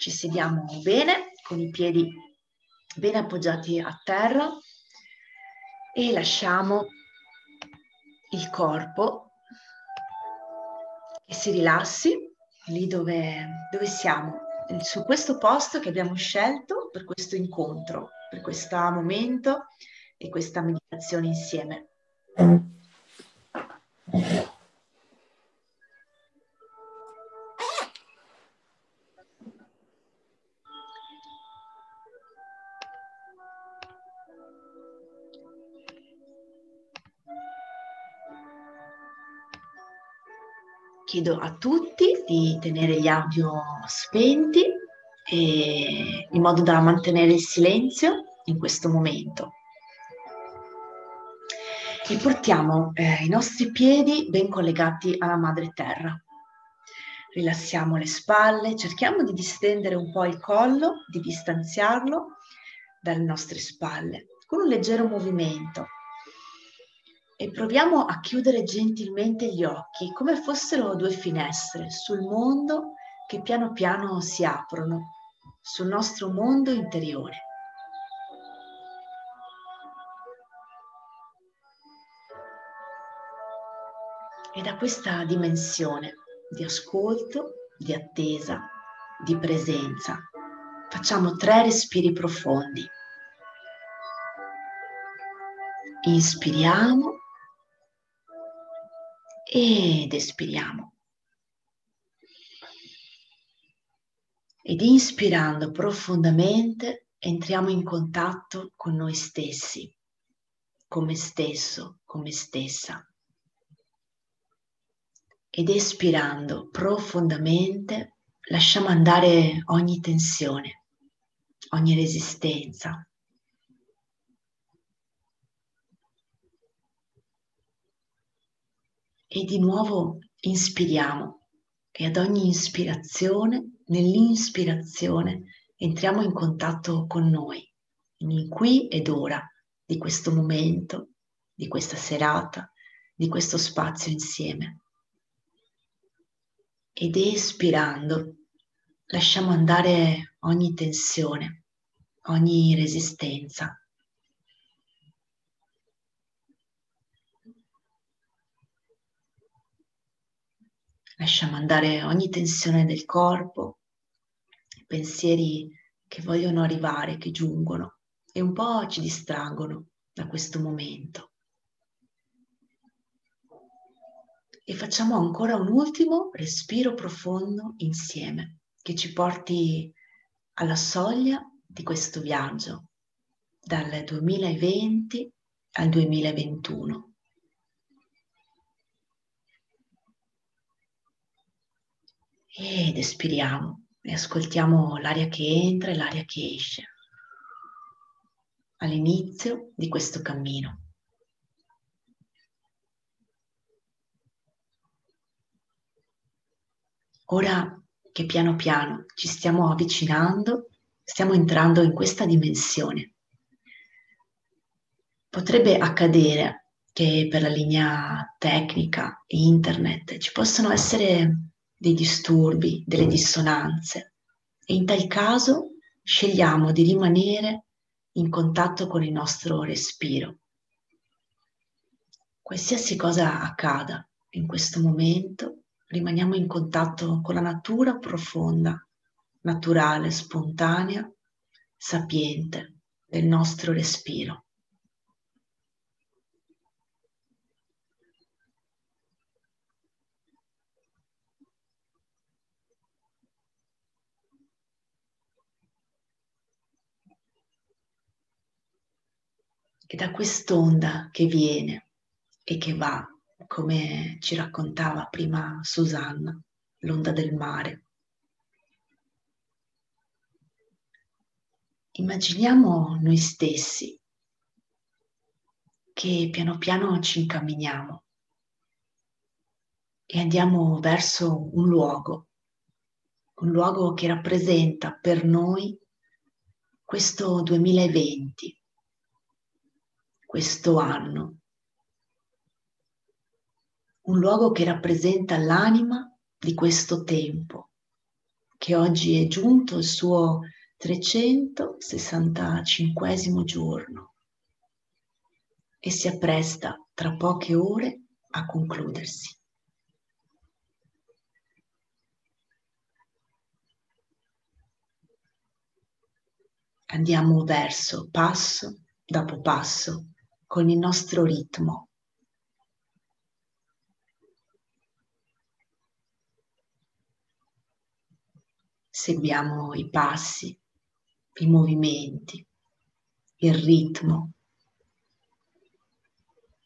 ci sediamo bene con i piedi bene appoggiati a terra e lasciamo il corpo che si rilassi lì dove, dove siamo, su questo posto che abbiamo scelto per questo incontro, per questo momento e questa meditazione insieme. Chiedo a tutti di tenere gli audio spenti in modo da mantenere il silenzio in questo momento. E portiamo eh, i nostri piedi ben collegati alla madre terra. Rilassiamo le spalle, cerchiamo di distendere un po' il collo, di distanziarlo dalle nostre spalle con un leggero movimento e proviamo a chiudere gentilmente gli occhi come fossero due finestre sul mondo che piano piano si aprono, sul nostro mondo interiore. E da questa dimensione di ascolto, di attesa, di presenza, facciamo tre respiri profondi. Inspiriamo ed espiriamo. Ed inspirando profondamente entriamo in contatto con noi stessi, con me stesso, con me stessa. Ed espirando profondamente lasciamo andare ogni tensione, ogni resistenza, e di nuovo inspiriamo. E ad ogni ispirazione, nell'inspirazione, entriamo in contatto con noi, in qui ed ora di questo momento, di questa serata, di questo spazio insieme. Ed espirando lasciamo andare ogni tensione, ogni resistenza Lasciamo andare ogni tensione del corpo, pensieri che vogliono arrivare, che giungono e un po' ci distraggono da questo momento. E facciamo ancora un ultimo respiro profondo insieme che ci porti alla soglia di questo viaggio dal 2020 al 2021. Ed espiriamo e ascoltiamo l'aria che entra e l'aria che esce all'inizio di questo cammino. Ora che piano piano ci stiamo avvicinando, stiamo entrando in questa dimensione. Potrebbe accadere che per la linea tecnica internet ci possano essere dei disturbi, delle dissonanze e in tal caso scegliamo di rimanere in contatto con il nostro respiro. Qualsiasi cosa accada in questo momento, rimaniamo in contatto con la natura profonda, naturale, spontanea, sapiente del nostro respiro. E da quest'onda che viene e che va, come ci raccontava prima Susanna, l'onda del mare. Immaginiamo noi stessi che piano piano ci incamminiamo e andiamo verso un luogo, un luogo che rappresenta per noi questo 2020 questo anno. Un luogo che rappresenta l'anima di questo tempo, che oggi è giunto il suo 365 giorno e si appresta tra poche ore a concludersi. Andiamo verso passo dopo passo con il nostro ritmo. Seguiamo i passi, i movimenti, il ritmo,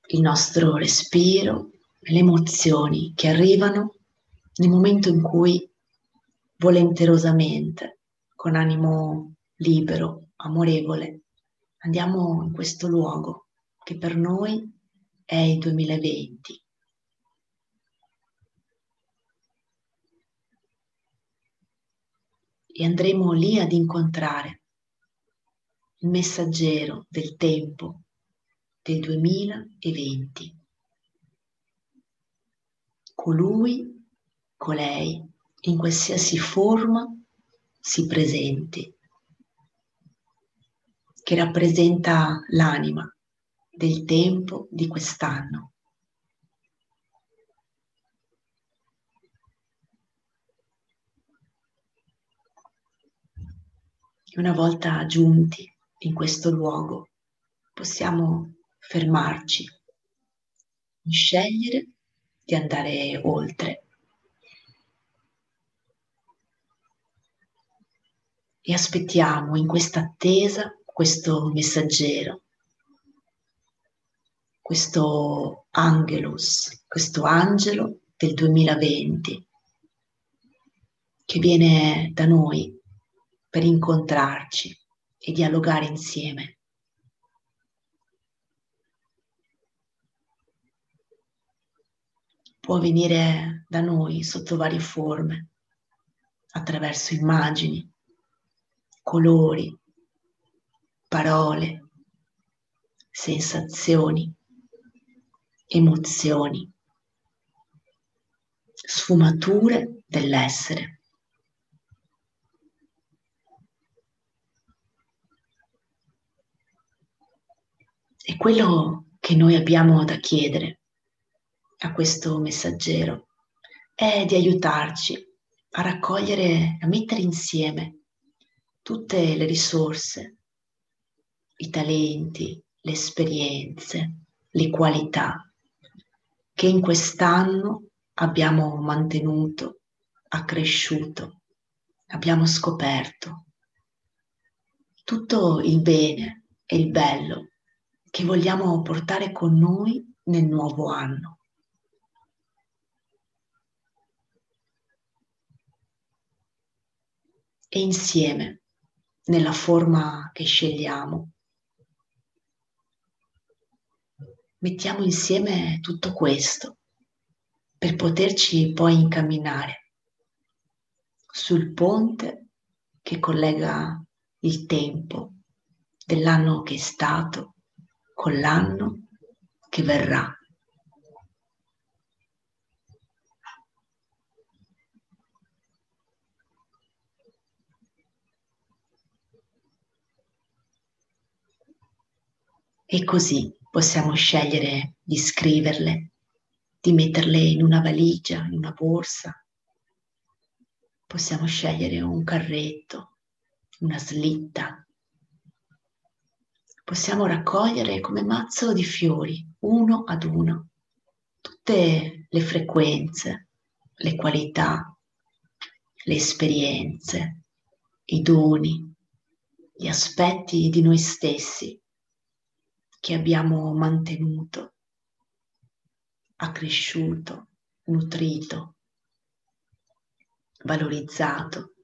il nostro respiro le emozioni che arrivano nel momento in cui volenterosamente, con animo libero, amorevole, andiamo in questo luogo che per noi è il 2020. E andremo lì ad incontrare il messaggero del tempo del 2020. Colui, colei, in qualsiasi forma si presenti che rappresenta l'anima del tempo di quest'anno. Una volta giunti in questo luogo, possiamo fermarci, scegliere di andare oltre. E aspettiamo in questa attesa questo messaggero, questo angelus, questo angelo del 2020 che viene da noi per incontrarci e dialogare insieme. Può venire da noi sotto varie forme, attraverso immagini, colori, parole, sensazioni, emozioni, sfumature dell'essere. E quello che noi abbiamo da chiedere a questo messaggero è di aiutarci a raccogliere, a mettere insieme tutte le risorse i talenti, le esperienze, le qualità che in quest'anno abbiamo mantenuto, accresciuto, abbiamo scoperto. Tutto il bene e il bello che vogliamo portare con noi nel nuovo anno. E insieme, nella forma che scegliamo, mettiamo insieme tutto questo per poterci poi incamminare sul ponte che collega il tempo dell'anno che è stato con l'anno che verrà. E così possiamo scegliere di scriverle, di metterle in una valigia, in una borsa. Possiamo scegliere un carretto, una slitta. Possiamo raccogliere come mazzo di fiori, uno ad uno, tutte le frequenze, le qualità, le esperienze, i doni, gli aspetti di noi stessi che abbiamo mantenuto, accresciuto, nutrito, valorizzato,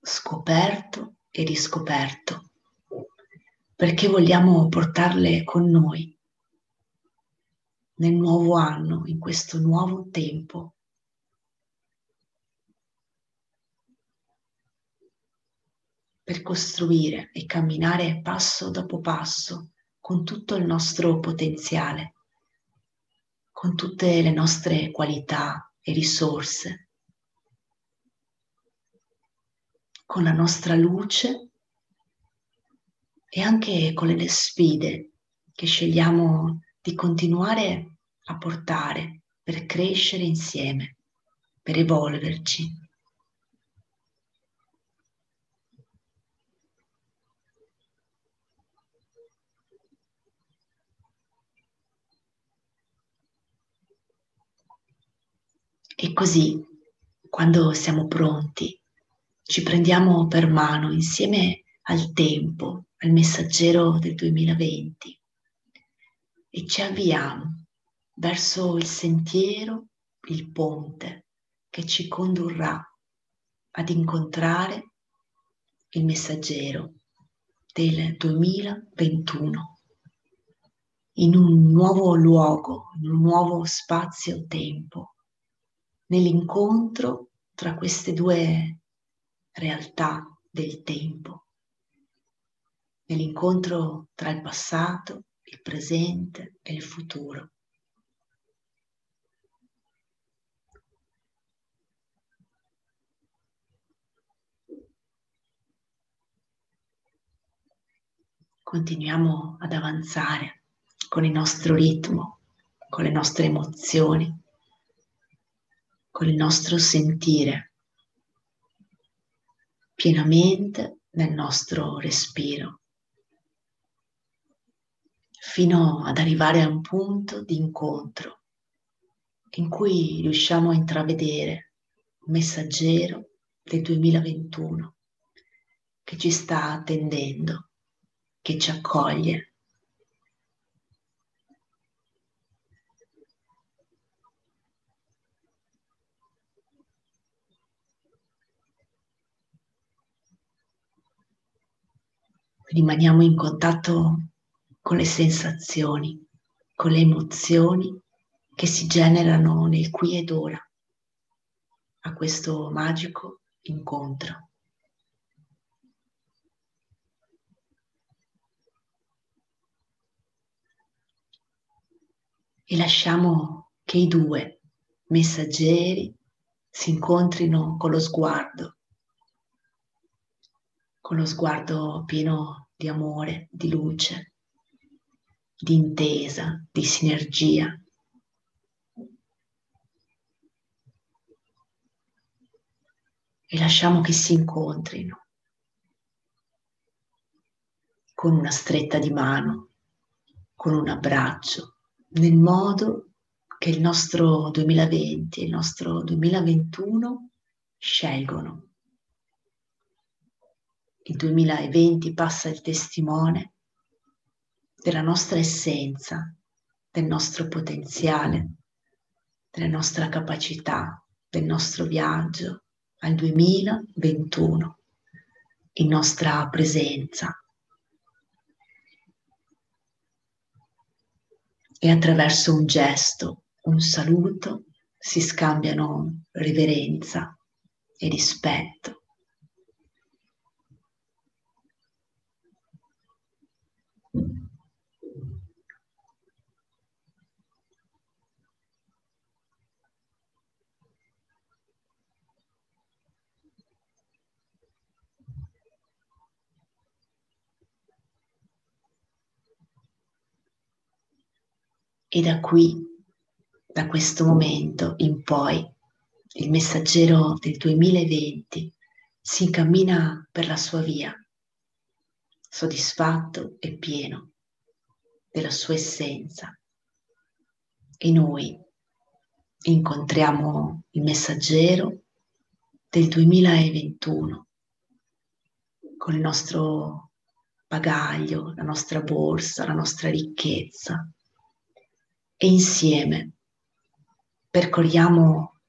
scoperto e riscoperto, perché vogliamo portarle con noi nel nuovo anno, in questo nuovo tempo. per costruire e camminare passo dopo passo con tutto il nostro potenziale, con tutte le nostre qualità e risorse. con la nostra luce e anche con le sfide che scegliamo di continuare a portare per crescere insieme, per evolverci. E così, quando siamo pronti, ci prendiamo per mano insieme al tempo, al messaggero del 2020 e ci avviamo verso il sentiero, il ponte che ci condurrà ad incontrare il messaggero del 2021 in un nuovo luogo, in un nuovo spazio-tempo, nell'incontro tra queste due realtà del tempo, nell'incontro tra il passato, il presente e il futuro. Continuiamo ad avanzare con il nostro ritmo, con le nostre emozioni, con il nostro sentire pienamente nel nostro respiro, fino ad arrivare a un punto di incontro in cui riusciamo a intravedere un messaggero del 2021 che ci sta attendendo, che ci accoglie rimaniamo in contatto con le sensazioni, con le emozioni che si generano nel qui ed ora a questo magico incontro. E lasciamo che i due messaggeri si incontrino con lo sguardo, con lo sguardo pieno di amore, di luce, di intesa, di sinergia. E lasciamo che si incontrino con una stretta di mano, con un abbraccio, nel modo che il nostro 2020 e il nostro 2021 scelgono il 2020 passa il testimone della nostra essenza, del nostro potenziale, della nostra capacità, del nostro viaggio al 2021, in nostra presenza. E attraverso un gesto, un saluto, si scambiano riverenza e rispetto E da qui, da questo momento in poi, il messaggero del 2020 si incammina per la sua via, soddisfatto e pieno della sua essenza. E noi incontriamo il messaggero del 2021 con il nostro bagaglio, la nostra borsa, la nostra ricchezza, e insieme percorriamo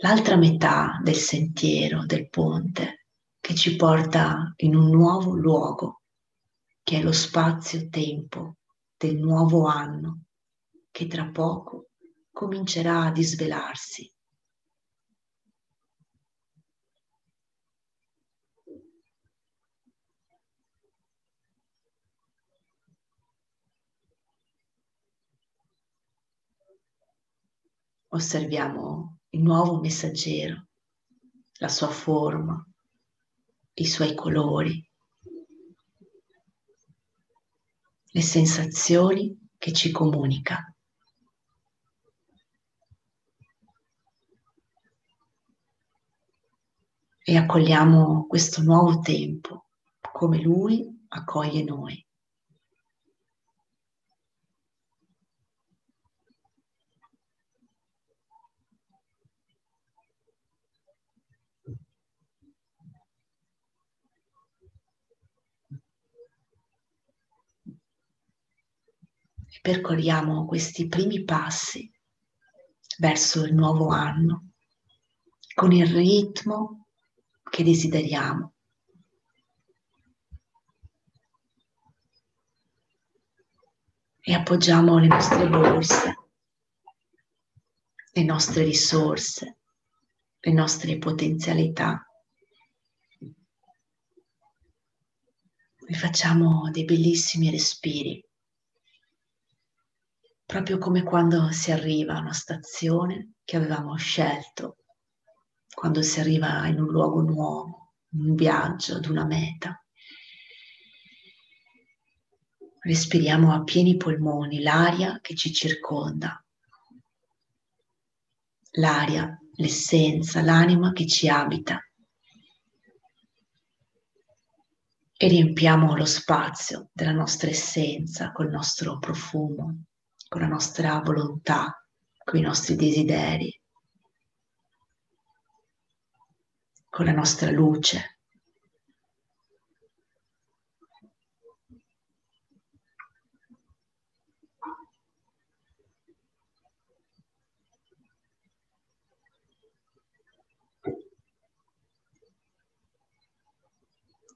l'altra metà del sentiero, del ponte, che ci porta in un nuovo luogo, che è lo spazio-tempo del nuovo anno, che tra poco comincerà a disvelarsi osserviamo il nuovo messaggero, la sua forma, i suoi colori, le sensazioni che ci comunica. E accogliamo questo nuovo tempo come lui accoglie noi. Percorriamo questi primi passi verso il nuovo anno con il ritmo che desideriamo. E appoggiamo le nostre borse, le nostre risorse, le nostre potenzialità. E facciamo dei bellissimi respiri proprio come quando si arriva a una stazione che avevamo scelto, quando si arriva in un luogo nuovo, un viaggio, ad una meta. Respiriamo a pieni polmoni l'aria che ci circonda, l'aria, l'essenza, l'anima che ci abita. E riempiamo lo spazio della nostra essenza col nostro profumo, con la nostra volontà, con i nostri desideri, con la nostra luce.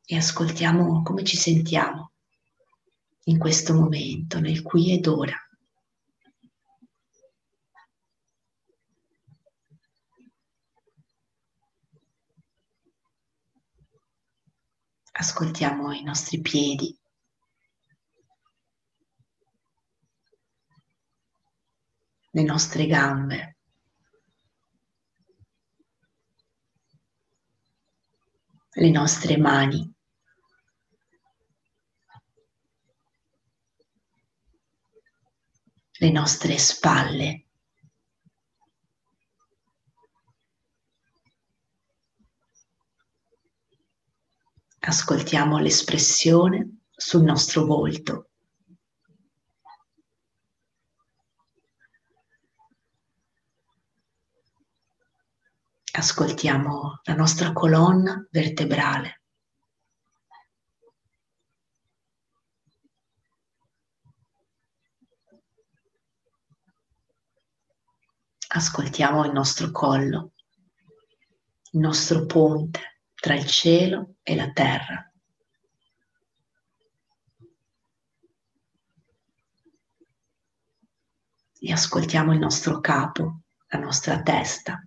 E ascoltiamo come ci sentiamo in questo momento, nel qui ed ora. Ascoltiamo i nostri piedi. le nostre gambe. le nostre mani. le nostre spalle. Ascoltiamo l'espressione sul nostro volto. Ascoltiamo la nostra colonna vertebrale. Ascoltiamo il nostro collo, il nostro ponte tra il cielo e la terra. E ascoltiamo il nostro capo, la nostra testa.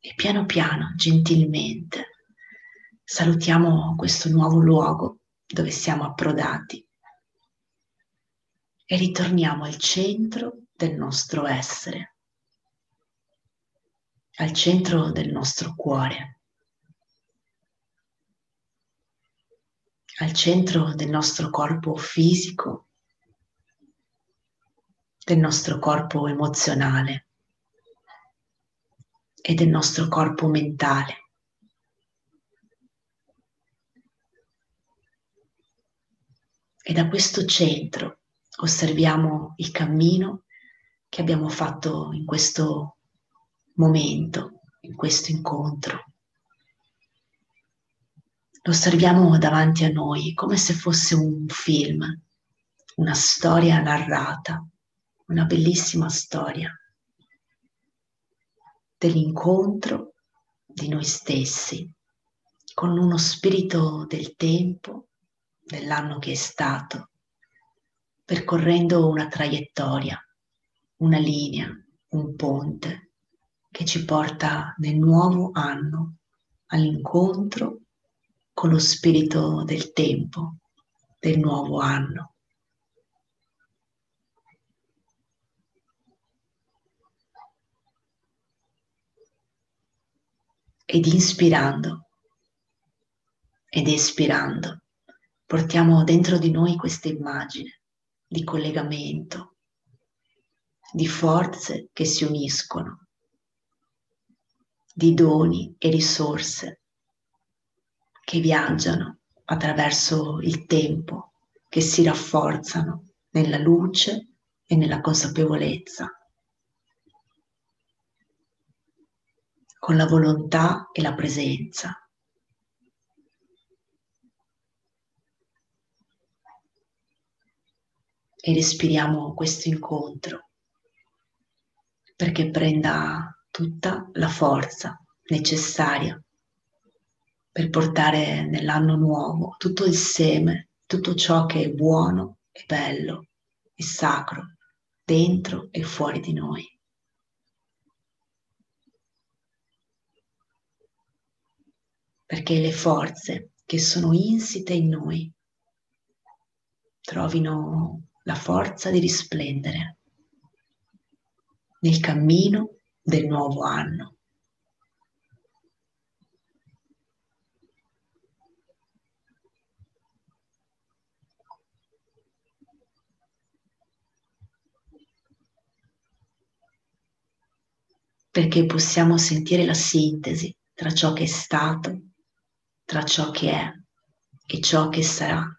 E piano piano, gentilmente, salutiamo questo nuovo luogo dove siamo approdati e ritorniamo al centro del nostro essere, al centro del nostro cuore, al centro del nostro corpo fisico, del nostro corpo emozionale e del nostro corpo mentale. E da questo centro osserviamo il cammino che abbiamo fatto in questo momento, in questo incontro. Lo osserviamo davanti a noi come se fosse un film, una storia narrata, una bellissima storia dell'incontro di noi stessi con uno spirito del tempo, dell'anno che è stato percorrendo una traiettoria, una linea, un ponte che ci porta nel nuovo anno all'incontro con lo spirito del tempo, del nuovo anno. Ed inspirando ed espirando portiamo dentro di noi questa immagine di collegamento, di forze che si uniscono, di doni e risorse che viaggiano attraverso il tempo, che si rafforzano nella luce e nella consapevolezza, con la volontà e la presenza. E respiriamo questo incontro perché prenda tutta la forza necessaria per portare nell'anno nuovo tutto il seme, tutto ciò che è buono e bello e sacro dentro e fuori di noi. Perché le forze che sono insite in noi trovino la forza di risplendere nel cammino del nuovo anno. Perché possiamo sentire la sintesi tra ciò che è stato, tra ciò che è e ciò che sarà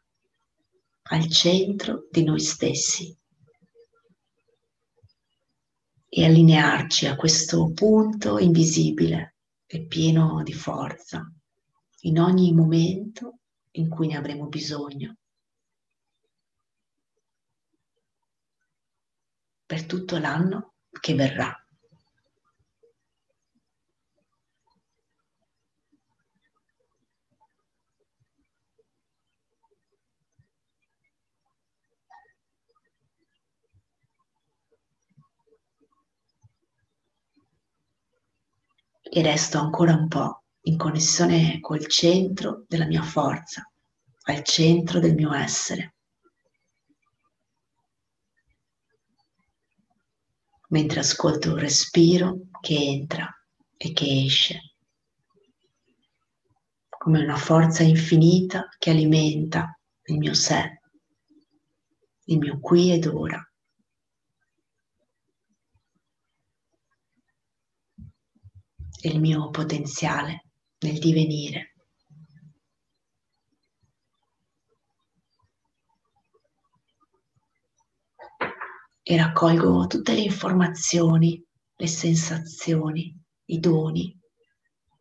al centro di noi stessi e allinearci a questo punto invisibile e pieno di forza in ogni momento in cui ne avremo bisogno. Per tutto l'anno che verrà. E resto ancora un po' in connessione col centro della mia forza, al centro del mio essere. Mentre ascolto un respiro che entra e che esce, come una forza infinita che alimenta il mio sé, il mio qui ed ora. Il mio potenziale nel divenire. E raccolgo tutte le informazioni, le sensazioni, i doni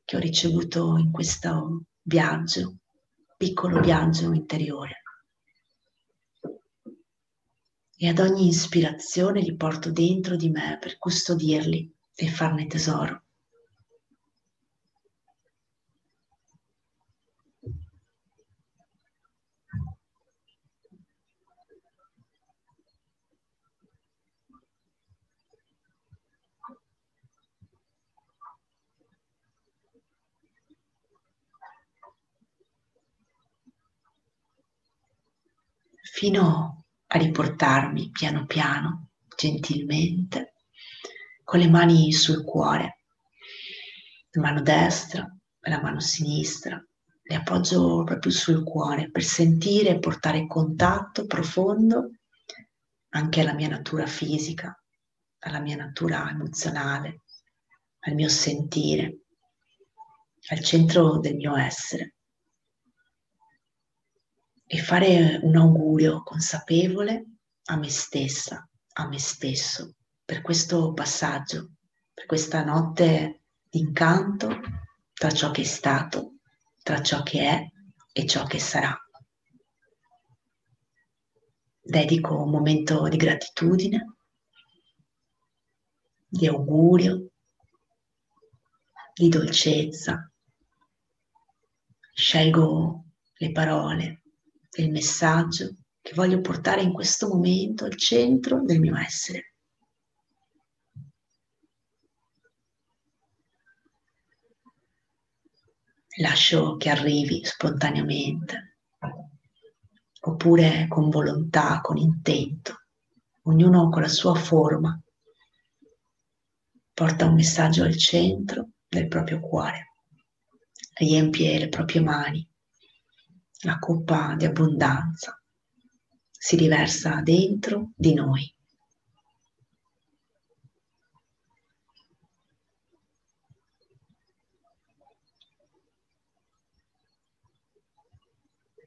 che ho ricevuto in questo viaggio, piccolo viaggio interiore. E ad ogni ispirazione li porto dentro di me per custodirli e farne tesoro. Fino a riportarmi piano piano, gentilmente, con le mani sul cuore, la mano destra e la mano sinistra, le appoggio proprio sul cuore per sentire e portare contatto profondo anche alla mia natura fisica, alla mia natura emozionale, al mio sentire, al centro del mio essere e fare un augurio consapevole a me stessa, a me stesso, per questo passaggio, per questa notte d'incanto tra ciò che è stato, tra ciò che è e ciò che sarà. Dedico un momento di gratitudine, di augurio, di dolcezza. Scelgo le parole il messaggio che voglio portare in questo momento al centro del mio essere. Lascio che arrivi spontaneamente, oppure con volontà, con intento, ognuno con la sua forma. Porta un messaggio al centro del proprio cuore. riempie le proprie mani, la coppa di abbondanza si riversa dentro di noi.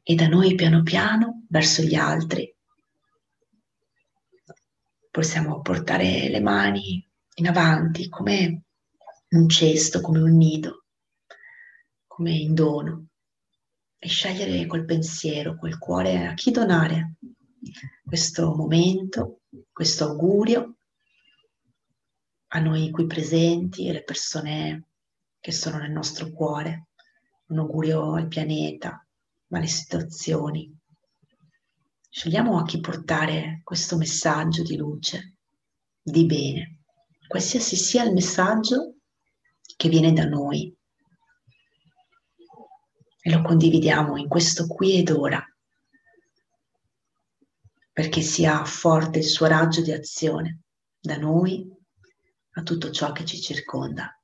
E da noi piano piano verso gli altri possiamo portare le mani in avanti come un cesto, come un nido, come in dono e scegliere col pensiero, col cuore a chi donare questo momento, questo augurio a noi qui presenti e alle persone che sono nel nostro cuore, un augurio al pianeta, alle situazioni. Scegliamo a chi portare questo messaggio di luce, di bene, qualsiasi sia il messaggio che viene da noi. E lo condividiamo in questo qui ed ora, perché sia forte il suo raggio di azione da noi a tutto ciò che ci circonda.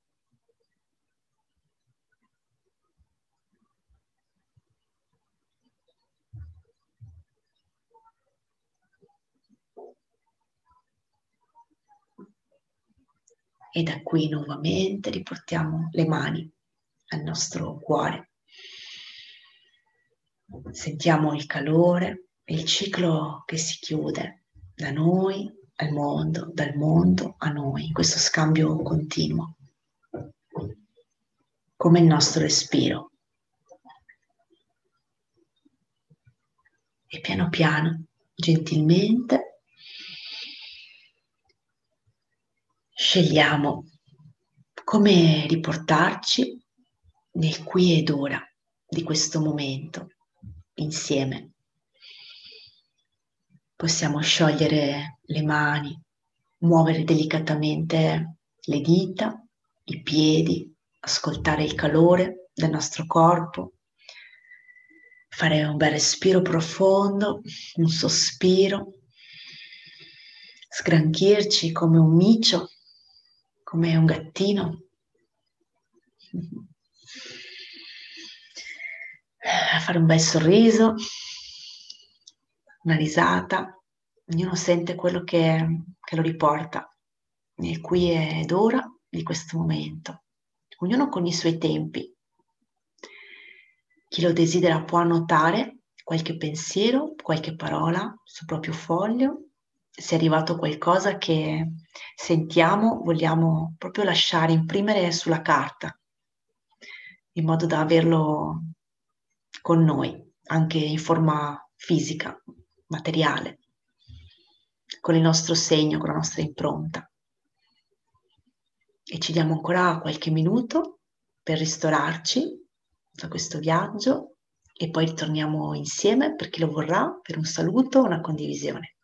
E da qui nuovamente riportiamo le mani al nostro cuore. Sentiamo il calore e il ciclo che si chiude da noi al mondo, dal mondo a noi, questo scambio continuo, come il nostro respiro. E piano piano, gentilmente, scegliamo come riportarci nel qui ed ora di questo momento insieme. Possiamo sciogliere le mani, muovere delicatamente le dita, i piedi, ascoltare il calore del nostro corpo, fare un bel respiro profondo, un sospiro, sgranchirci come un micio come un gattino. Fare un bel sorriso, una risata, ognuno sente quello che, che lo riporta nel qui ed ora di questo momento, ognuno con i suoi tempi. Chi lo desidera può annotare qualche pensiero, qualche parola sul proprio foglio. Se è arrivato qualcosa che sentiamo, vogliamo proprio lasciare imprimere sulla carta, in modo da averlo con noi, anche in forma fisica, materiale, con il nostro segno, con la nostra impronta. E ci diamo ancora qualche minuto per ristorarci da questo viaggio e poi ritorniamo insieme per chi lo vorrà per un saluto, una condivisione.